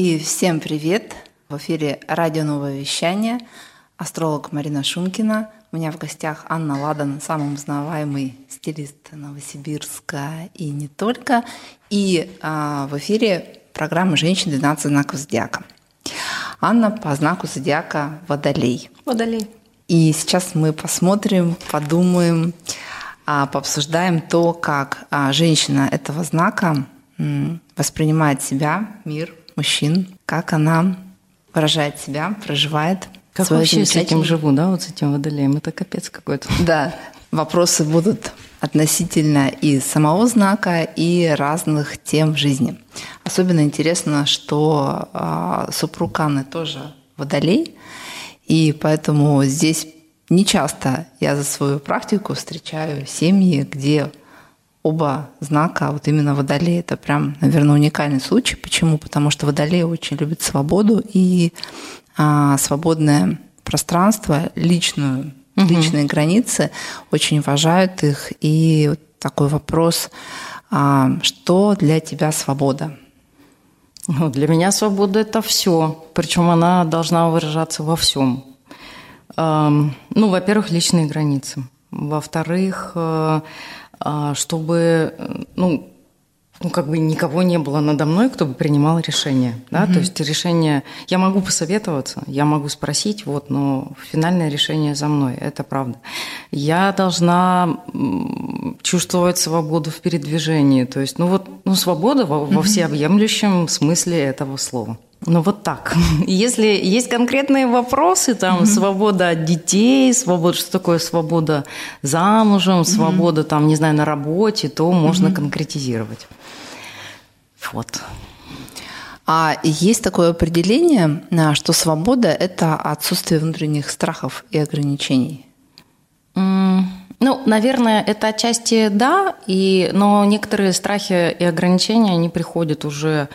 И всем привет! В эфире радио «Новое вещание», астролог Марина Шункина. У меня в гостях Анна Ладан, самый узнаваемый стилист Новосибирска и не только. И а, в эфире программа «Женщин 12 знаков зодиака». Анна по знаку зодиака Водолей. Водолей. И сейчас мы посмотрим, подумаем, а, пообсуждаем то, как а, женщина этого знака воспринимает себя, мир, мужчин, как она выражает себя, проживает. Как вообще с этим живу, да, вот с этим водолеем? Это капец какой-то. Да, вопросы будут относительно и самого знака, и разных тем в жизни. Особенно интересно, что э, супруг Анны тоже водолей, и поэтому здесь не часто я за свою практику встречаю семьи, где оба знака, вот именно водолей, это прям, наверное, уникальный случай. Почему? Потому что водолей очень любит свободу и а, свободное пространство, личную, угу. личные границы, очень уважают их. И вот такой вопрос, а, что для тебя свобода? Ну, для меня свобода это все. Причем она должна выражаться во всем. Ну, во-первых, личные границы. Во-вторых, э, а, чтобы, ну, ну, как бы никого не было надо мной, кто бы принимал решение. Да? Mm-hmm. То есть решение... Я могу посоветоваться, я могу спросить, вот, но финальное решение за мной, это правда. Я должна чувствовать свободу в передвижении. То есть, ну вот, ну, свобода во, mm-hmm. во всеобъемлющем смысле этого слова. Ну вот так. Если есть конкретные вопросы, там mm-hmm. свобода от детей, свобода, что такое свобода замужем, mm-hmm. свобода там, не знаю, на работе, то можно mm-hmm. конкретизировать. Вот. А есть такое определение, а, что свобода – это отсутствие внутренних страхов и ограничений? Mm. Ну, наверное, это отчасти да, и, но некоторые страхи и ограничения, они приходят уже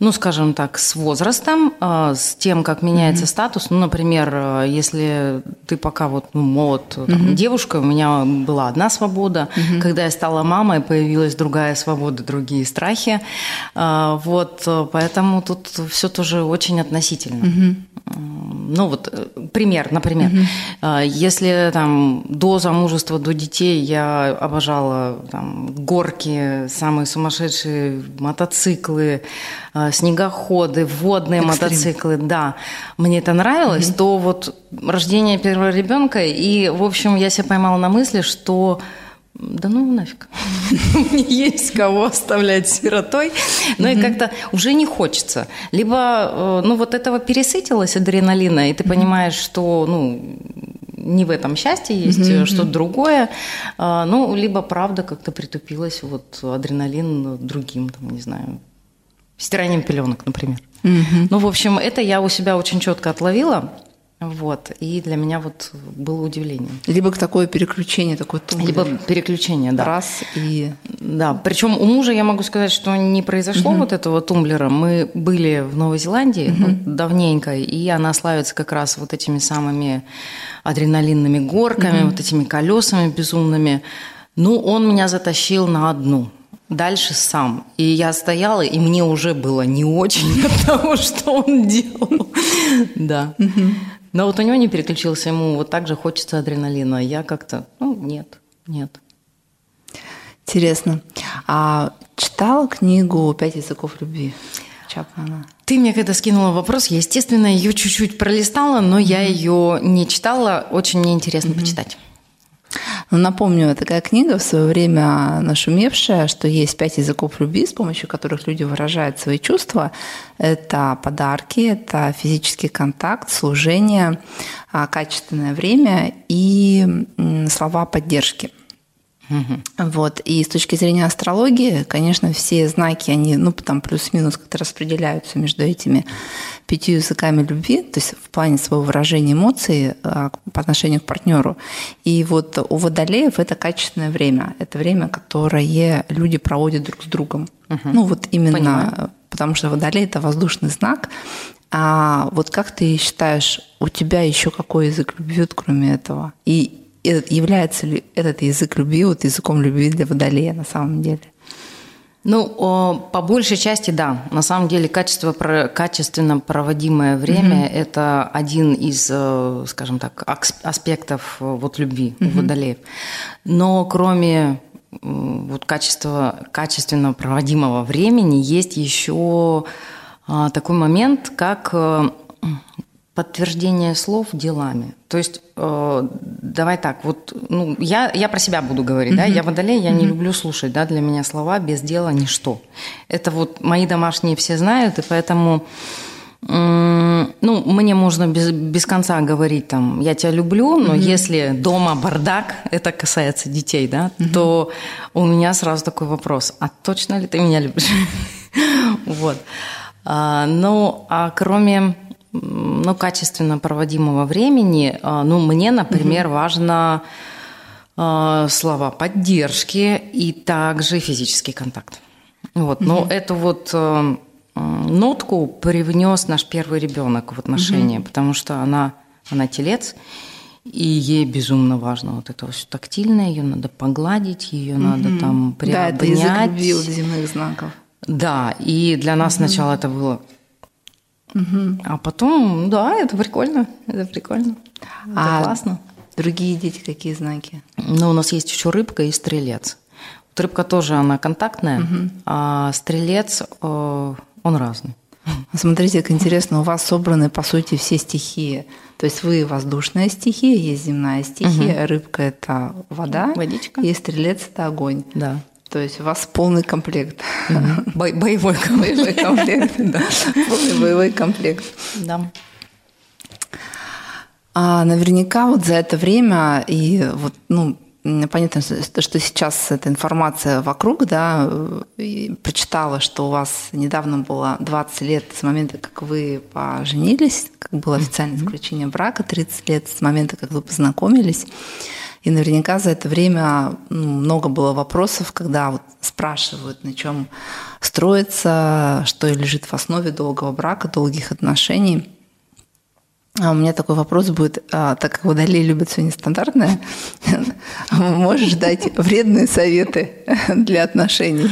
ну, скажем так, с возрастом, а, с тем, как меняется mm-hmm. статус. Ну, например, э, если ты пока вот ну, молод, там, mm-hmm. девушка, у меня была одна свобода. Mm-hmm. Когда я стала мамой, появилась другая свобода, другие страхи. Вот, э, поэтому тут все тоже очень относительно. Mm-hmm. Ну вот э, пример, например, угу. если там до замужества, до детей я обожала там, горки, самые сумасшедшие мотоциклы, э, снегоходы, водные Экстрим. мотоциклы, да, мне это нравилось, угу. то вот рождение первого ребенка и, в общем, я себя поймала на мысли, что да ну нафиг. Не есть кого оставлять сиротой. Но и как-то уже не хочется. Либо, э, ну, вот этого пересытилось адреналина, и ты понимаешь, что, ну, не в этом счастье есть, mm-hmm. что-то другое. А, ну, либо правда как-то притупилась вот адреналин другим, там, не знаю, стиранием пеленок, например. Mm-hmm. Ну, в общем, это я у себя очень четко отловила. Вот. И для меня вот было удивление. Либо такое переключение, такое тумблер. Либо переключение, да. Раз и... Да, причем у мужа я могу сказать, что не произошло угу. вот этого тумблера. Мы были в Новой Зеландии угу. вот, давненько, и она славится как раз вот этими самыми адреналинными горками, угу. вот этими колесами безумными. Ну, он меня затащил на одну дальше сам. И я стояла, и мне уже было не очень от того, что он делал. Да. Но вот у него не переключился, ему вот так же хочется адреналина. А я как-то, ну, нет, нет. Интересно. А читала книгу «Пять языков любви»? Чапмана? Ты мне когда скинула вопрос, я, естественно, ее чуть-чуть пролистала, но mm-hmm. я ее не читала. Очень мне интересно mm-hmm. почитать. Ну, напомню, такая книга в свое время нашумевшая, что есть пять языков любви, с помощью которых люди выражают свои чувства. Это подарки, это физический контакт, служение, а, качественное время и слова поддержки. Угу. Вот. И с точки зрения астрологии, конечно, все знаки, они, ну, там плюс-минус как-то распределяются между этими пятью языками любви, то есть в плане своего выражения эмоций а, по отношению к партнеру. И вот у водолеев это качественное время. Это время, которое люди проводят друг с другом. Угу. Ну, вот именно Понимаю. потому что водолей – это воздушный знак, а вот как ты считаешь, у тебя еще какой язык любви, кроме этого? И является ли этот язык любви вот языком любви для водолея на самом деле? Ну, по большей части, да. На самом деле, качество, качественно проводимое время mm-hmm. – это один из, э, скажем так, аспектов э, вот любви mm-hmm. водолеев. Но кроме вот качества, качественно проводимого времени есть еще а, такой момент, как э, подтверждение слов делами. То есть, э, давай так, вот, ну, я, я про себя буду говорить, mm-hmm. да, я водолей, я mm-hmm. не люблю слушать, да, для меня слова без дела ничто. Это вот мои домашние все знают, и поэтому, ну, мне можно без, без конца говорить там, я тебя люблю, но mm-hmm. если дома бардак, это касается детей, да, mm-hmm. то у меня сразу такой вопрос, а точно ли ты меня любишь? Вот. А, ну, а кроме ну, качественно проводимого времени, а, ну, мне, например, угу. важно а, слова поддержки и также физический контакт. Вот. Но угу. эту вот э, нотку привнес наш первый ребенок в отношения, угу. потому что она, она телец, и ей безумно важно вот это все тактильное, ее надо погладить, ее угу. надо там приобнять. Да, это язык любви земных знаков. Да, и для нас угу. сначала это было Угу. А потом, да, это прикольно, это прикольно, это а классно. Другие дети какие знаки? Ну, у нас есть еще рыбка и стрелец. Вот рыбка тоже она контактная, угу. а стрелец э, он разный. Смотрите, как интересно, у вас собраны, по сути, все стихии. То есть вы воздушная стихия, есть земная стихия, угу. рыбка – это вода, Водичка. и стрелец – это огонь. Да. То есть у вас полный комплект. Бо- боевой комплект. да. Полный боевой комплект. Да. А наверняка вот за это время и вот, ну, понятно, что сейчас эта информация вокруг, да, и прочитала, что у вас недавно было 20 лет с момента, как вы поженились, как было официальное заключение брака, 30 лет с момента, как вы познакомились. И наверняка за это время ну, много было вопросов, когда вот спрашивают, на чем строится, что лежит в основе долгого брака, долгих отношений. А у меня такой вопрос будет, а, так как водолей любят все нестандартное, можешь дать вредные советы для отношений?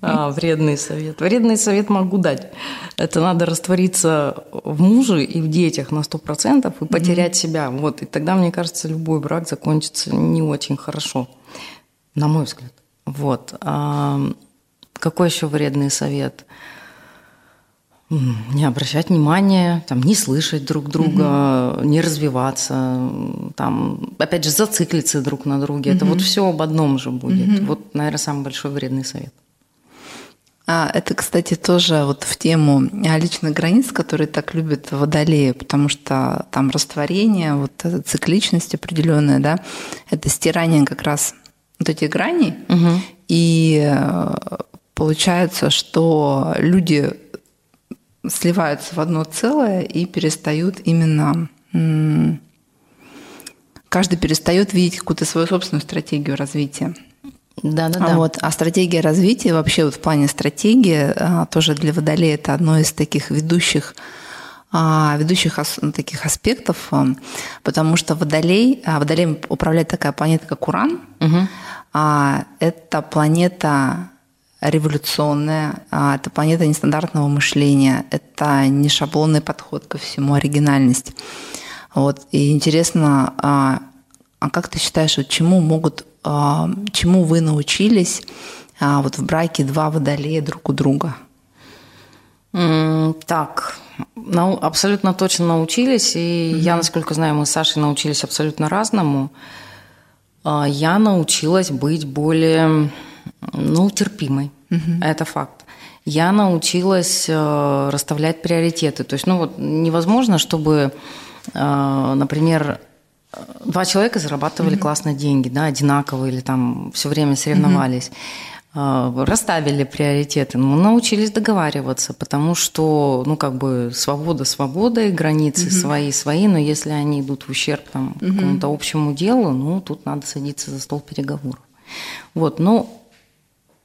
А, вредный совет. Вредный совет могу дать. Это надо раствориться в муже и в детях на сто процентов и потерять mm-hmm. себя. Вот. И тогда, мне кажется, любой брак закончится не очень хорошо, на мой взгляд. Вот. А какой еще вредный совет? Не обращать внимания, там, не слышать друг друга, угу. не развиваться, там, опять же, зациклиться друг на друге. Угу. Это вот все об одном же будет. Угу. Вот, наверное, самый большой вредный совет. А, это, кстати, тоже вот в тему личных границ, которые так любят водолеи, потому что там растворение, вот эта цикличность определенная, да, это стирание как раз вот этих граней. Угу. И э, получается, что люди сливаются в одно целое и перестают именно каждый перестает видеть какую-то свою собственную стратегию развития. Да, да, да. Вот. А стратегия развития, вообще вот в плане стратегии, а, тоже для Водолея это одно из таких ведущих а, ведущих ну, таких аспектов, а, потому что Водолей, Водолеем управляет такая планета, как Уран. Угу. Это планета революционная, это планета нестандартного мышления, это не шаблонный подход ко всему, оригинальность. Вот. И интересно, а как ты считаешь, вот чему могут чему вы научились а, вот в браке два водолея друг у друга? Так, ну, абсолютно точно научились. И mm-hmm. я, насколько знаю, мы с Сашей научились абсолютно разному. А, я научилась быть более, ну, терпимой. Mm-hmm. Это факт. Я научилась э, расставлять приоритеты. То есть, ну вот невозможно, чтобы, э, например, два человека зарабатывали mm-hmm. классно деньги, да, одинаково или там все время соревновались. Mm-hmm. Расставили приоритеты, мы научились договариваться, потому что, ну, как бы свобода свободой, границы mm-hmm. свои свои, но если они идут в ущерб там, mm-hmm. какому-то общему делу, ну, тут надо садиться за стол переговоров. Вот, ну,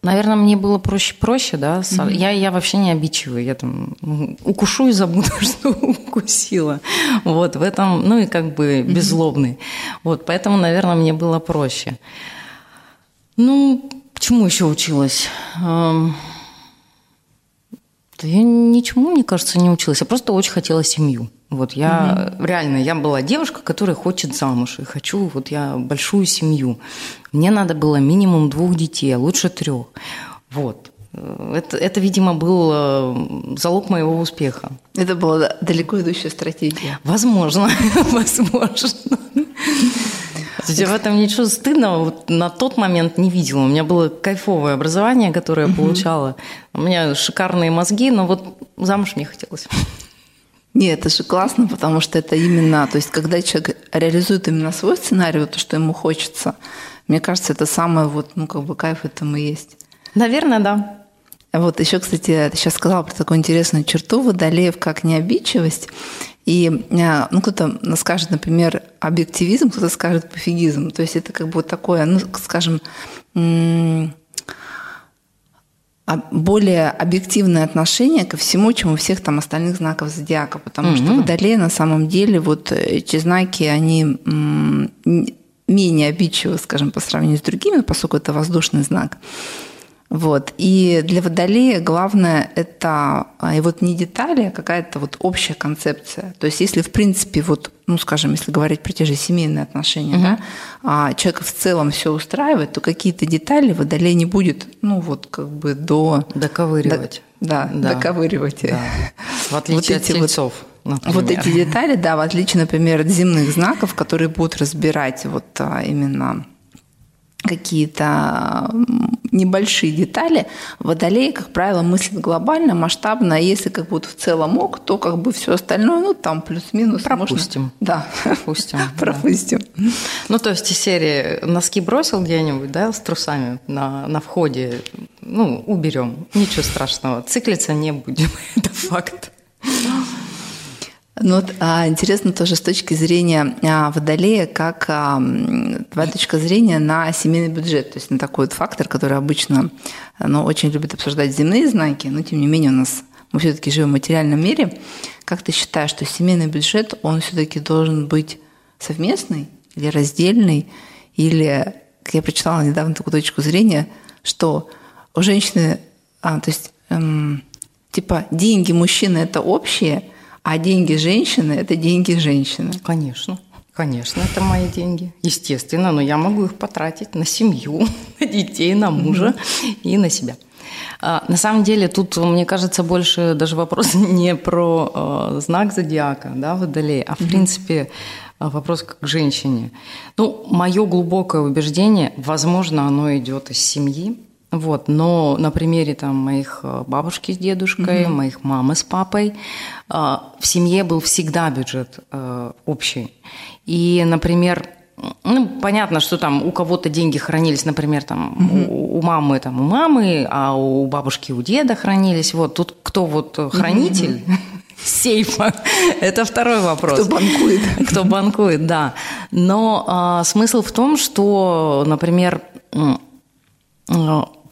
Наверное, мне было проще, проще, да. Mm-hmm. Я, я вообще не обидчивая. Я там укушу и забуду, что укусила. Вот в этом, ну и как бы беззлобный. Mm-hmm. Вот, поэтому, наверное, мне было проще. Ну, Чему еще училась? Да я ничему, мне кажется, не училась. Я просто очень хотела семью. Вот я угу. реально, я была девушка, которая хочет замуж, и хочу, вот я большую семью. Мне надо было минимум двух детей, а лучше трех. Вот. Это, это, видимо, был э, залог моего успеха. Это была далеко идущая стратегия. Возможно, возможно. Я в этом ничего стыдного вот на тот момент не видела. У меня было кайфовое образование, которое я получала. У меня шикарные мозги, но вот замуж мне хотелось. Нет, это же классно, потому что это именно, то есть когда человек реализует именно свой сценарий, вот то, что ему хочется, мне кажется, это самое вот, ну, как бы кайф этому и есть. Наверное, да. Вот еще, кстати, ты сейчас сказала про такую интересную черту водолеев, как необидчивость. И а, ну, кто-то скажет, например, объективизм, кто-то скажет пофигизм. То есть это как бы вот такое, ну, скажем, а, более объективное отношение ко всему, чем у всех там остальных знаков зодиака, потому mm-hmm. что водолеи на самом деле вот эти знаки, они менее обидчивы, скажем, по сравнению с другими, поскольку это воздушный знак. Вот. И для водолея главное это а, и вот не детали, а какая-то вот общая концепция. То есть если в принципе вот, ну скажем, если говорить про те же семейные отношения, угу. да, а человека в целом все устраивает, то какие-то детали водолей не будет, ну вот как бы до... Доковыривать. До, да, да, доковыривать. Да. В отличие вот от тельцов. Вот, вот эти детали, да, в отличие, например, от земных знаков, которые будут разбирать вот а, именно какие-то небольшие детали, водолей, как правило, мыслит глобально, масштабно, а если как будто в целом ок, то как бы все остальное, ну, там плюс-минус. Пропустим. Можно... Да. Пропустим. Пропустим. Ну, то есть из серии носки бросил где-нибудь, да, с трусами на, на входе, ну, уберем, ничего страшного, циклиться не будем, это факт. Ну, вот, а, интересно тоже с точки зрения а, водолея, как а, твоя точка зрения на семейный бюджет, то есть на такой вот фактор, который обычно ну, очень любят обсуждать земные знаки, но тем не менее у нас мы все-таки живем в материальном мире. Как ты считаешь, что семейный бюджет, он все-таки должен быть совместный или раздельный, или, как я прочитала недавно такую точку зрения, что у женщины, а, то есть эм, типа деньги мужчины это общие, а деньги женщины – это деньги женщины. Конечно. Конечно, это мои деньги. Естественно, но я могу их потратить на семью, на детей, на мужа и на себя. А, на самом деле тут, мне кажется, больше даже вопрос не про э, знак зодиака, да, водолей, а в принципе э, вопрос как к женщине. Ну, мое глубокое убеждение, возможно, оно идет из семьи, вот, но на примере там моих э, бабушки с дедушкой, угу. моих мамы с папой э, в семье был всегда бюджет э, общий. И, например, ну, понятно, что там у кого-то деньги хранились, например, там угу. у, у мамы, там у мамы, а у бабушки, у деда хранились. Вот тут кто вот хранитель угу. сейфа, это второй вопрос. Кто банкует? Кто банкует, да. Но а, смысл в том, что, например,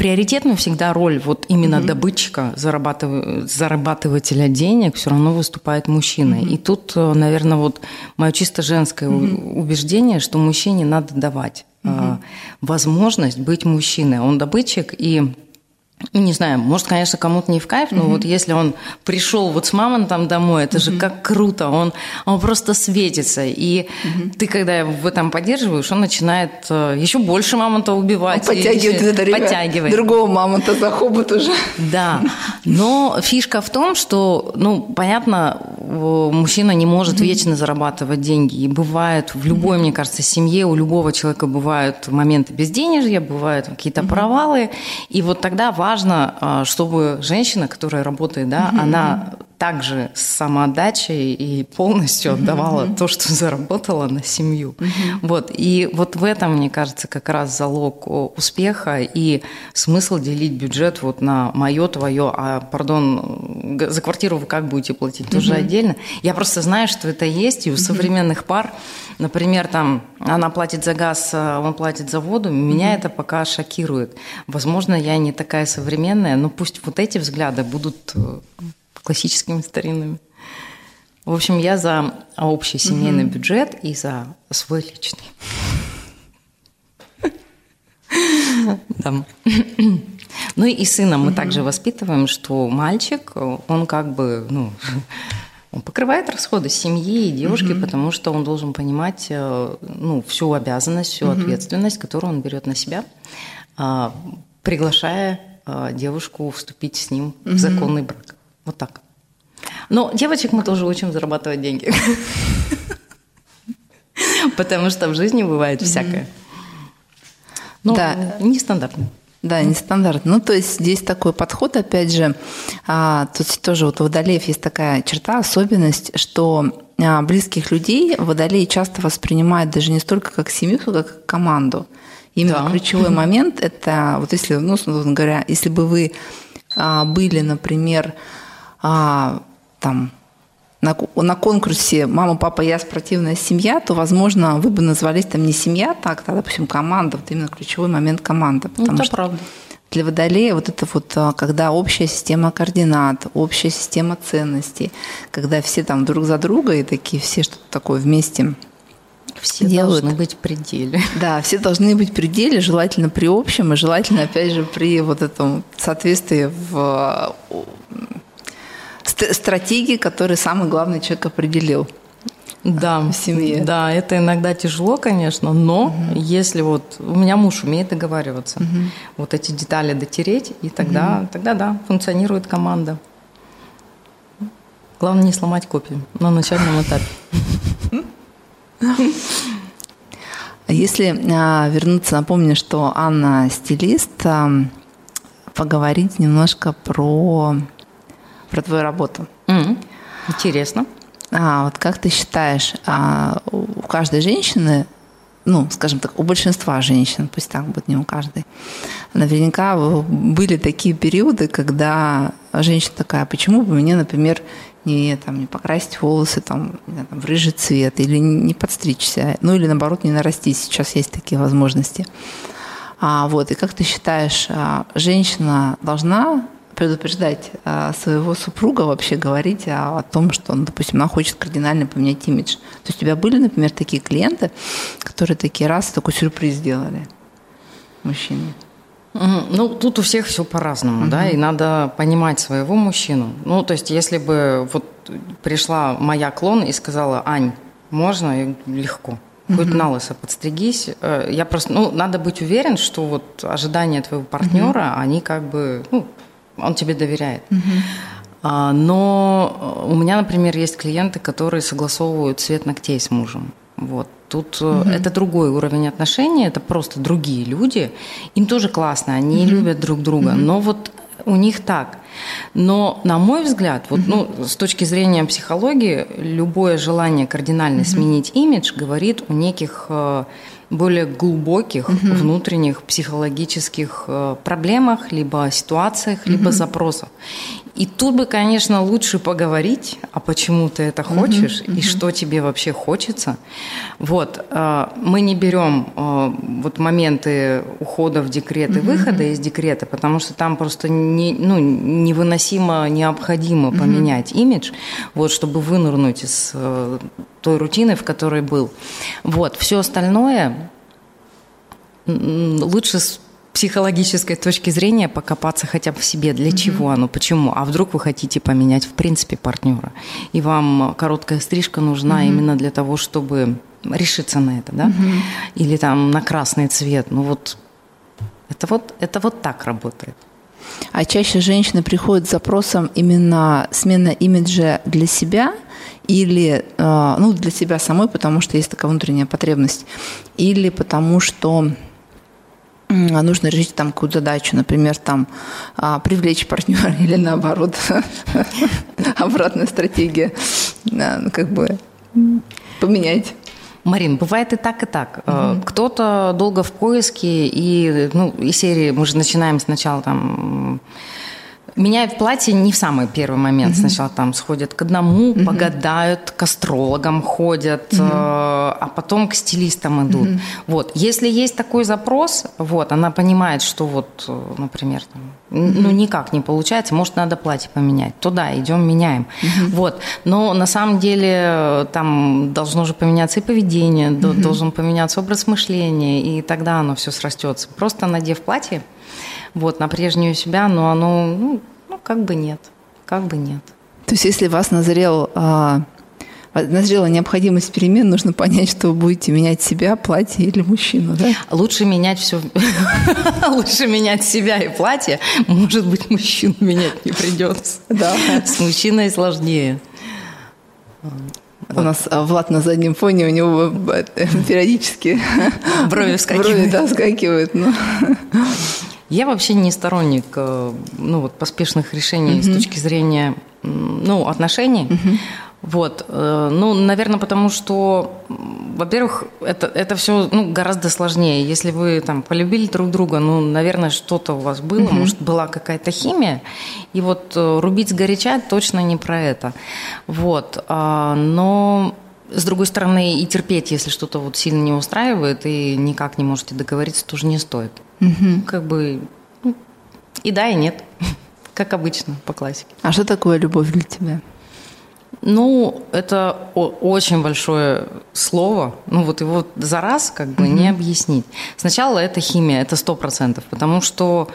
приоритетную всегда роль вот именно угу. добытчика, зарабатыв... зарабатывателя денег все равно выступает мужчина. Угу. И тут, э, наверное, вот мое чисто женское угу. убеждение, что мужчине надо давать угу. возможность быть мужчиной. Он добытчик, и не знаю, может, конечно, кому-то не в кайф, но mm вот если он пришел вот с мамонтом домой, это mm же как круто, он, он просто светится. И mm ты, когда в этом поддерживаешь, он начинает э, еще больше мамонта убивать. Он подтягивает это время подтягивает. другого мамонта за хобот уже. Да, но фишка в том, что, ну, понятно, мужчина не может mm вечно зарабатывать деньги. И бывает в любой, mm мне кажется, семье, у любого человека бывают моменты безденежья, бывают какие-то mm провалы. И вот тогда важно важно, а, чтобы женщина, которая работает, да, угу. она также с самоотдачей и полностью отдавала mm то, что заработала на семью. mm Вот. И вот в этом, мне кажется, как раз залог успеха и смысл делить бюджет вот на мое, твое, а, пардон, за квартиру вы как будете платить, mm тоже отдельно. Я просто знаю, что это есть, и у современных пар, например, там она платит за газ, а он платит за воду, меня это пока шокирует. Возможно, я не такая современная, но пусть вот эти взгляды будут э, классическими старинными. В общем, я за общий семейный угу. бюджет и за свой личный. Да. Ну и сына мы также воспитываем, что мальчик, он как бы, ну, он покрывает расходы семьи и девушки, угу. потому что он должен понимать э, ну, всю обязанность, всю угу. ответственность, которую он берет на себя, а, приглашая а, девушку вступить с ним в законный брак. Вот так. Но девочек мы тоже учим зарабатывать деньги. Потому что в жизни бывает всякое. Ну, нестандартно. Да, нестандартно. Ну, то есть здесь такой подход, опять же, а, тут тоже вот у водолеев есть такая черта, особенность, что а, близких людей водолеи часто воспринимают даже не столько как семью, сколько как команду. Именно да. ключевой момент – это, вот если, ну, говоря, если бы вы а, были, например, а, там, на, на конкурсе «Мама, папа, я спортивная семья», то, возможно, вы бы назвались там не семья так, а, допустим, команда. Вот именно ключевой момент команда. Ну, потому это что правда. Для водолея вот это вот, а, когда общая система координат, общая система ценностей, когда все там друг за друга и такие все что-то такое вместе все делают. должны быть в пределе. Да, все должны быть в пределе, желательно при общем, и желательно, опять же, при вот этом соответствии в стратегии, которые самый главный человек определил. Да, в семье. Да, это иногда тяжело, конечно, но угу. если вот у меня муж умеет договариваться, угу. вот эти детали дотереть, и тогда, угу. тогда да, функционирует команда. Главное не сломать копию на начальном этапе. Если а, вернуться, напомню, что Анна стилист, а, поговорить немножко про про твою работу. Mm-hmm. Интересно. А вот как ты считаешь, а у каждой женщины, ну, скажем так, у большинства женщин, пусть так будет, не у каждой, наверняка были такие периоды, когда женщина такая, почему бы мне, например, не, там, не покрасить волосы там, не, там, в рыжий цвет или не подстричься, ну или наоборот не нарастить. Сейчас есть такие возможности. А, вот, и как ты считаешь, а, женщина должна предупреждать а, своего супруга вообще говорить о, о том, что, ну, допустим, она хочет кардинально поменять имидж. То есть у тебя были, например, такие клиенты, которые такие раз такой сюрприз сделали мужчине? Ну, тут у всех все по-разному, угу. да, и надо понимать своего мужчину. Ну, то есть, если бы вот пришла моя клон и сказала, Ань, можно и легко. Хоть угу. на лысо подстригись. Э, я просто, ну, надо быть уверен, что вот ожидания твоего партнера, угу. они как бы, ну, он тебе доверяет. Угу. Но у меня, например, есть клиенты, которые согласовывают цвет ногтей с мужем. Вот. Тут угу. это другой уровень отношений, это просто другие люди. Им тоже классно, они угу. любят друг друга. Угу. Но вот у них так. Но, на мой взгляд, вот, ну, с точки зрения психологии, любое желание кардинально сменить имидж говорит о неких э, более глубоких угу. внутренних психологических э, проблемах, либо ситуациях, либо угу. запросах. И тут бы, конечно, лучше поговорить, а почему ты это хочешь угу, и угу. что тебе вообще хочется. Вот э, мы не берем э, вот моменты ухода в декрет и угу, выхода из декрета, потому что там просто не, ну, невыносимо необходимо угу. поменять имидж, вот, чтобы вынырнуть из той рутины, в которой был. Вот, все остальное лучше психологической точки зрения покопаться хотя бы в себе, для mm-hmm. чего оно, почему. А вдруг вы хотите поменять в принципе партнера, и вам короткая стрижка нужна mm-hmm. именно для того, чтобы решиться на это, да? Mm-hmm. Или там на красный цвет. Ну вот это вот это вот так работает. А чаще женщины приходят с запросом именно смена имиджа для себя или э, ну, для себя самой, потому что есть такая внутренняя потребность, или потому что нужно решить там какую-то задачу, например, там а, привлечь партнера или наоборот обратная стратегия, ну, как бы поменять. Марин, бывает и так, и так. Угу. Кто-то долго в поиске, и, ну, и серии мы же начинаем сначала там Меняют платье не в самый первый момент. Угу. Сначала там сходят к одному, угу. погадают, к астрологам ходят, угу. а потом к стилистам идут. Угу. Вот. Если есть такой запрос, вот, она понимает, что вот, э, например, там, угу. ну никак не получается, может, надо платье поменять. Туда идем, меняем. Угу. Вот. Но на самом деле э, там должно же поменяться и поведение, угу. должен поменяться образ мышления, и тогда оно все срастется. Просто надев платье, вот, на прежнюю себя, но оно, ну, ну как бы нет, как бы нет. То есть, если вас назрел, а, назрела необходимость перемен, нужно понять, что вы будете менять себя, платье или мужчину, да? Лучше менять все, лучше менять себя и платье, может быть, мужчину менять не придется. Да. С мужчиной сложнее. У нас а, Влад на заднем фоне, у него э, периодически брови вскакивают. Брови, да, вскакивают. Но... Я вообще не сторонник э, ну, вот, поспешных решений mm-hmm. с точки зрения ну, отношений. Mm-hmm. Вот, э, ну, наверное, потому что, во-первых, это, это все ну, гораздо сложнее. Если вы там полюбили друг друга, ну, наверное, что-то у вас было, mm-hmm. может, была какая-то химия. И вот э, рубить сгоряча точно не про это. Вот, а, но с другой стороны, и терпеть, если что-то вот сильно не устраивает и никак не можете договориться, тоже не стоит. Угу. Как бы ну, и да, и нет. Как обычно, по классике. А что такое любовь для тебя? Ну, это очень большое слово. Ну, вот его за раз как бы mm не объяснить. Сначала это химия, это сто процентов, потому что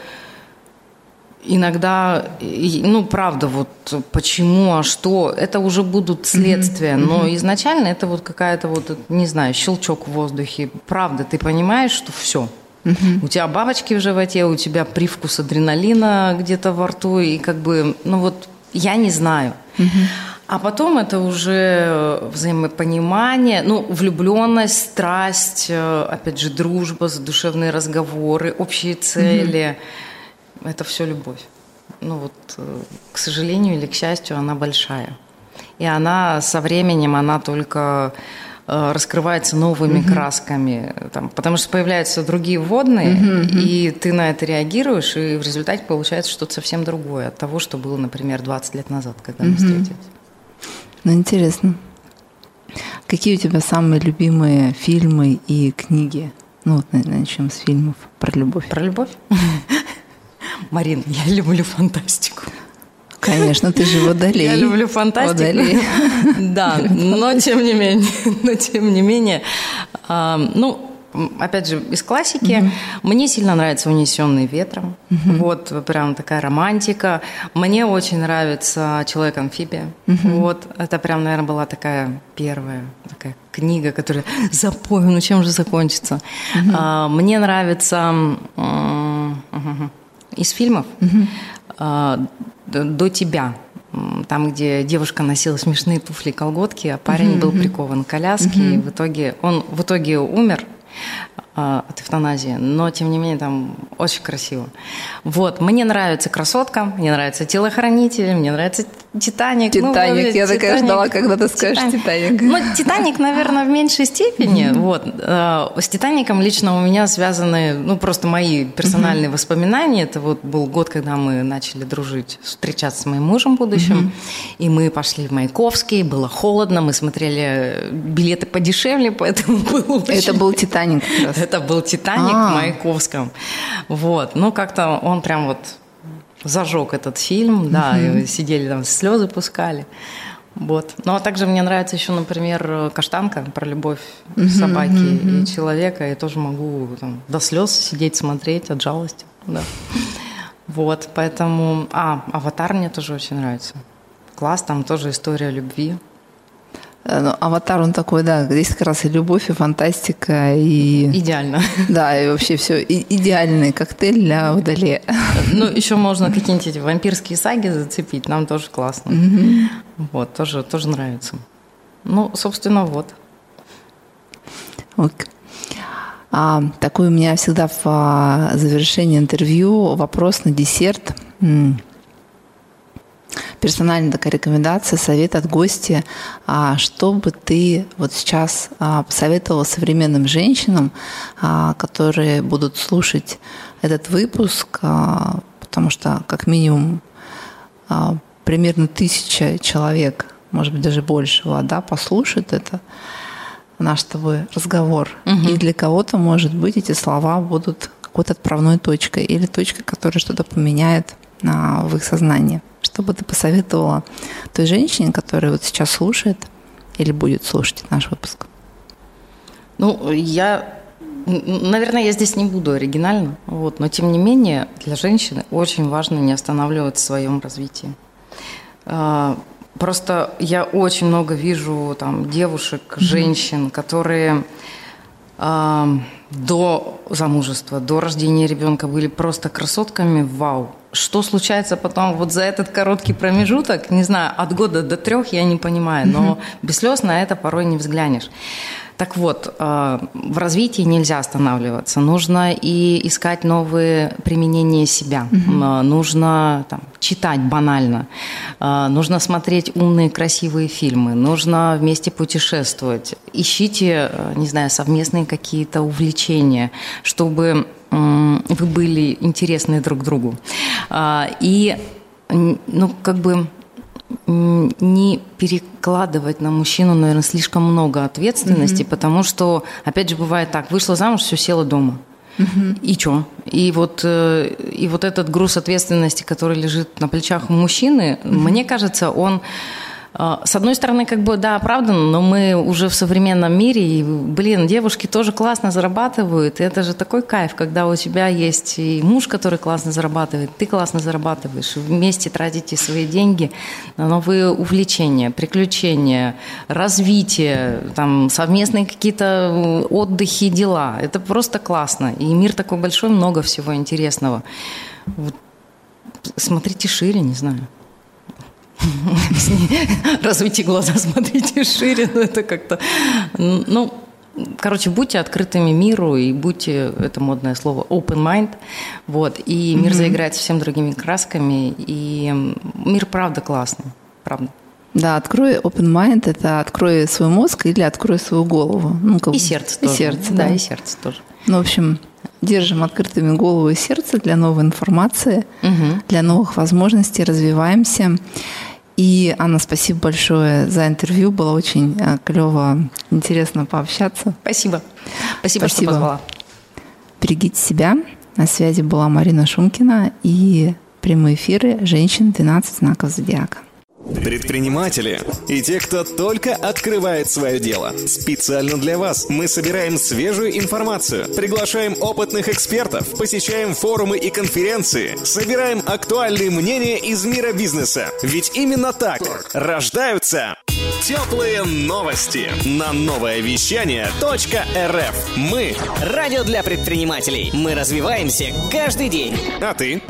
иногда, ну, правда, вот почему, а что, это уже будут следствия, mm-hmm. но изначально это вот какая-то вот, не знаю, щелчок в воздухе. Правда, ты понимаешь, что все, Угу. У тебя бабочки в животе, у тебя привкус адреналина где-то во рту, и как бы, ну вот, я не знаю. Угу. А потом это уже взаимопонимание, ну, влюбленность, страсть, э, опять же, дружба, задушевные разговоры, общие цели. Угу это все любовь. Ну вот, э, к сожалению или к счастью, она большая. И она со временем, она только э, раскрывается новыми угу. красками, там, потому что появляются другие водные, угу, и ты на это реагируешь, и в результате получается что-то совсем другое от того, что было, например, 20 лет назад, когда угу. мы встретились. Ну, интересно. Какие у тебя самые любимые фильмы и книги? Ну, вот начнем с фильмов про любовь. Про любовь? Марин, я люблю фантастику. Конечно, ты же водолей. Я люблю фантастику. Водолей. Да, но тем не менее, но тем не менее, ну, опять же, из классики. Угу. Мне сильно нравится «Унесенный ветром». Угу. Вот прям такая романтика. Мне очень нравится «Человек-амфибия». Угу. Вот это прям, наверное, была такая первая такая книга, которая запомню, ну чем же закончится. Угу. А, мне нравится... Из фильмов угу. до тебя. Там, где девушка носила смешные туфли и колготки, а парень угу, был прикован к коляске, угу. и в итоге он в итоге умер а, от эвтаназии, но тем не менее там очень красиво. Вот, мне нравится «Красотка», мне нравится «Телохранитель», мне нравится «Титаник». «Титаник», ну, я «Титаник». такая ждала, когда ты скажешь «Титаник». Ну, «Титаник», наверное, в меньшей степени. Mm-hmm. Вот. А, с «Титаником» лично у меня связаны, ну, просто мои персональные mm-hmm. воспоминания. Это вот был год, когда мы начали дружить, встречаться с моим мужем будущим, mm-hmm. и мы пошли в Маяковский, было холодно, мы смотрели билеты подешевле, поэтому было Это был «Титаник» раз это был «Титаник» А-а-а. в Маяковском. Вот. Ну, как-то он прям вот зажег этот фильм, да, и сидели там, слезы пускали. Вот. Ну, а также мне нравится еще, например, «Каштанка» про любовь собаки и человека. Я тоже могу там, до слез сидеть, смотреть от жалости. Да. Вот, поэтому... А, «Аватар» мне тоже очень нравится. Класс, там тоже история любви. Э, ну, аватар, он такой, да, здесь как раз и любовь, и фантастика, и... Идеально. Да, и вообще все и, идеальный коктейль для водолея. Ну, еще можно какие-нибудь эти вампирские саги зацепить, нам тоже классно. Угу. Вот, тоже, тоже нравится. Ну, собственно, вот. Ок. А, такой у меня всегда в а, завершении интервью вопрос на десерт персональная такая рекомендация, совет от гостя, а, что бы ты вот сейчас а, посоветовала современным женщинам, а, которые будут слушать этот выпуск, потому что как минимум примерно тысяча человек, может быть, даже больше, да, послушают это, наш с тобой разговор. Угу. И для кого-то, может быть, эти слова будут какой-то отправной точкой или точкой, которая что-то поменяет в их сознании. Что бы ты посоветовала той женщине, которая вот сейчас слушает или будет слушать наш выпуск? Ну, я Наверное, я здесь не буду оригинально, вот, но тем не менее для женщины очень важно не останавливаться в своем развитии. А, просто я очень много вижу там девушек, женщин, которые а, до замужества, до рождения ребенка были просто красотками, вау. Что случается потом вот за этот короткий промежуток, не знаю, от года до трех, я не понимаю, но без слез на это порой не взглянешь. Так вот, э, в развитии нельзя останавливаться. Нужно и искать новые применения себя. Угу. Нужно там, читать банально. Э, нужно смотреть умные, красивые фильмы. Нужно вместе путешествовать. Ищите, не знаю, совместные какие-то увлечения, чтобы вы были интересны друг другу. И ну, как бы не перекладывать на мужчину, наверное, слишком много ответственности, mm-hmm. потому что, опять же, бывает так, вышла замуж, все села дома. Mm-hmm. И что? И вот, э, и вот этот груз ответственности, который лежит на плечах у мужчины, mm-hmm. мне кажется, он а, с одной стороны, как бы, да, правда, но мы уже в современном мире, и, блин, девушки тоже классно зарабатывают, и это же такой кайф, когда у тебя есть и муж, который классно зарабатывает, ты классно зарабатываешь, вместе тратите свои деньги на новые увлечения, приключения, развитие, там, совместные какие-то отдыхи, дела. Это просто классно. И мир такой большой, много всего интересного. Вот. Смотрите шире, не знаю. Развойте глаза, смотрите шире, ну это как-то, ну, короче, будьте открытыми миру и будьте, это модное слово, open mind, вот, и мир mm-hmm. заиграет совсем другими красками, и мир правда классный, правда. Да, открой open mind, это открой свой мозг или открой свою голову. Ну, как и сердце и тоже. сердце, да. да, и сердце тоже. Ну, в общем, держим открытыми голову и сердце для новой информации, угу. для новых возможностей, развиваемся. И, Анна, спасибо большое за интервью. Было очень э, клево, интересно пообщаться. Спасибо. Спасибо, спасибо. что позвала. Берегите себя. На связи была Марина Шумкина и прямые эфиры «Женщин 12 знаков зодиака». Предприниматели и те, кто только открывает свое дело. Специально для вас мы собираем свежую информацию, приглашаем опытных экспертов, посещаем форумы и конференции, собираем актуальные мнения из мира бизнеса. Ведь именно так рождаются теплые новости на новое вещание .рф. Мы – радио для предпринимателей. Мы развиваемся каждый день. А ты?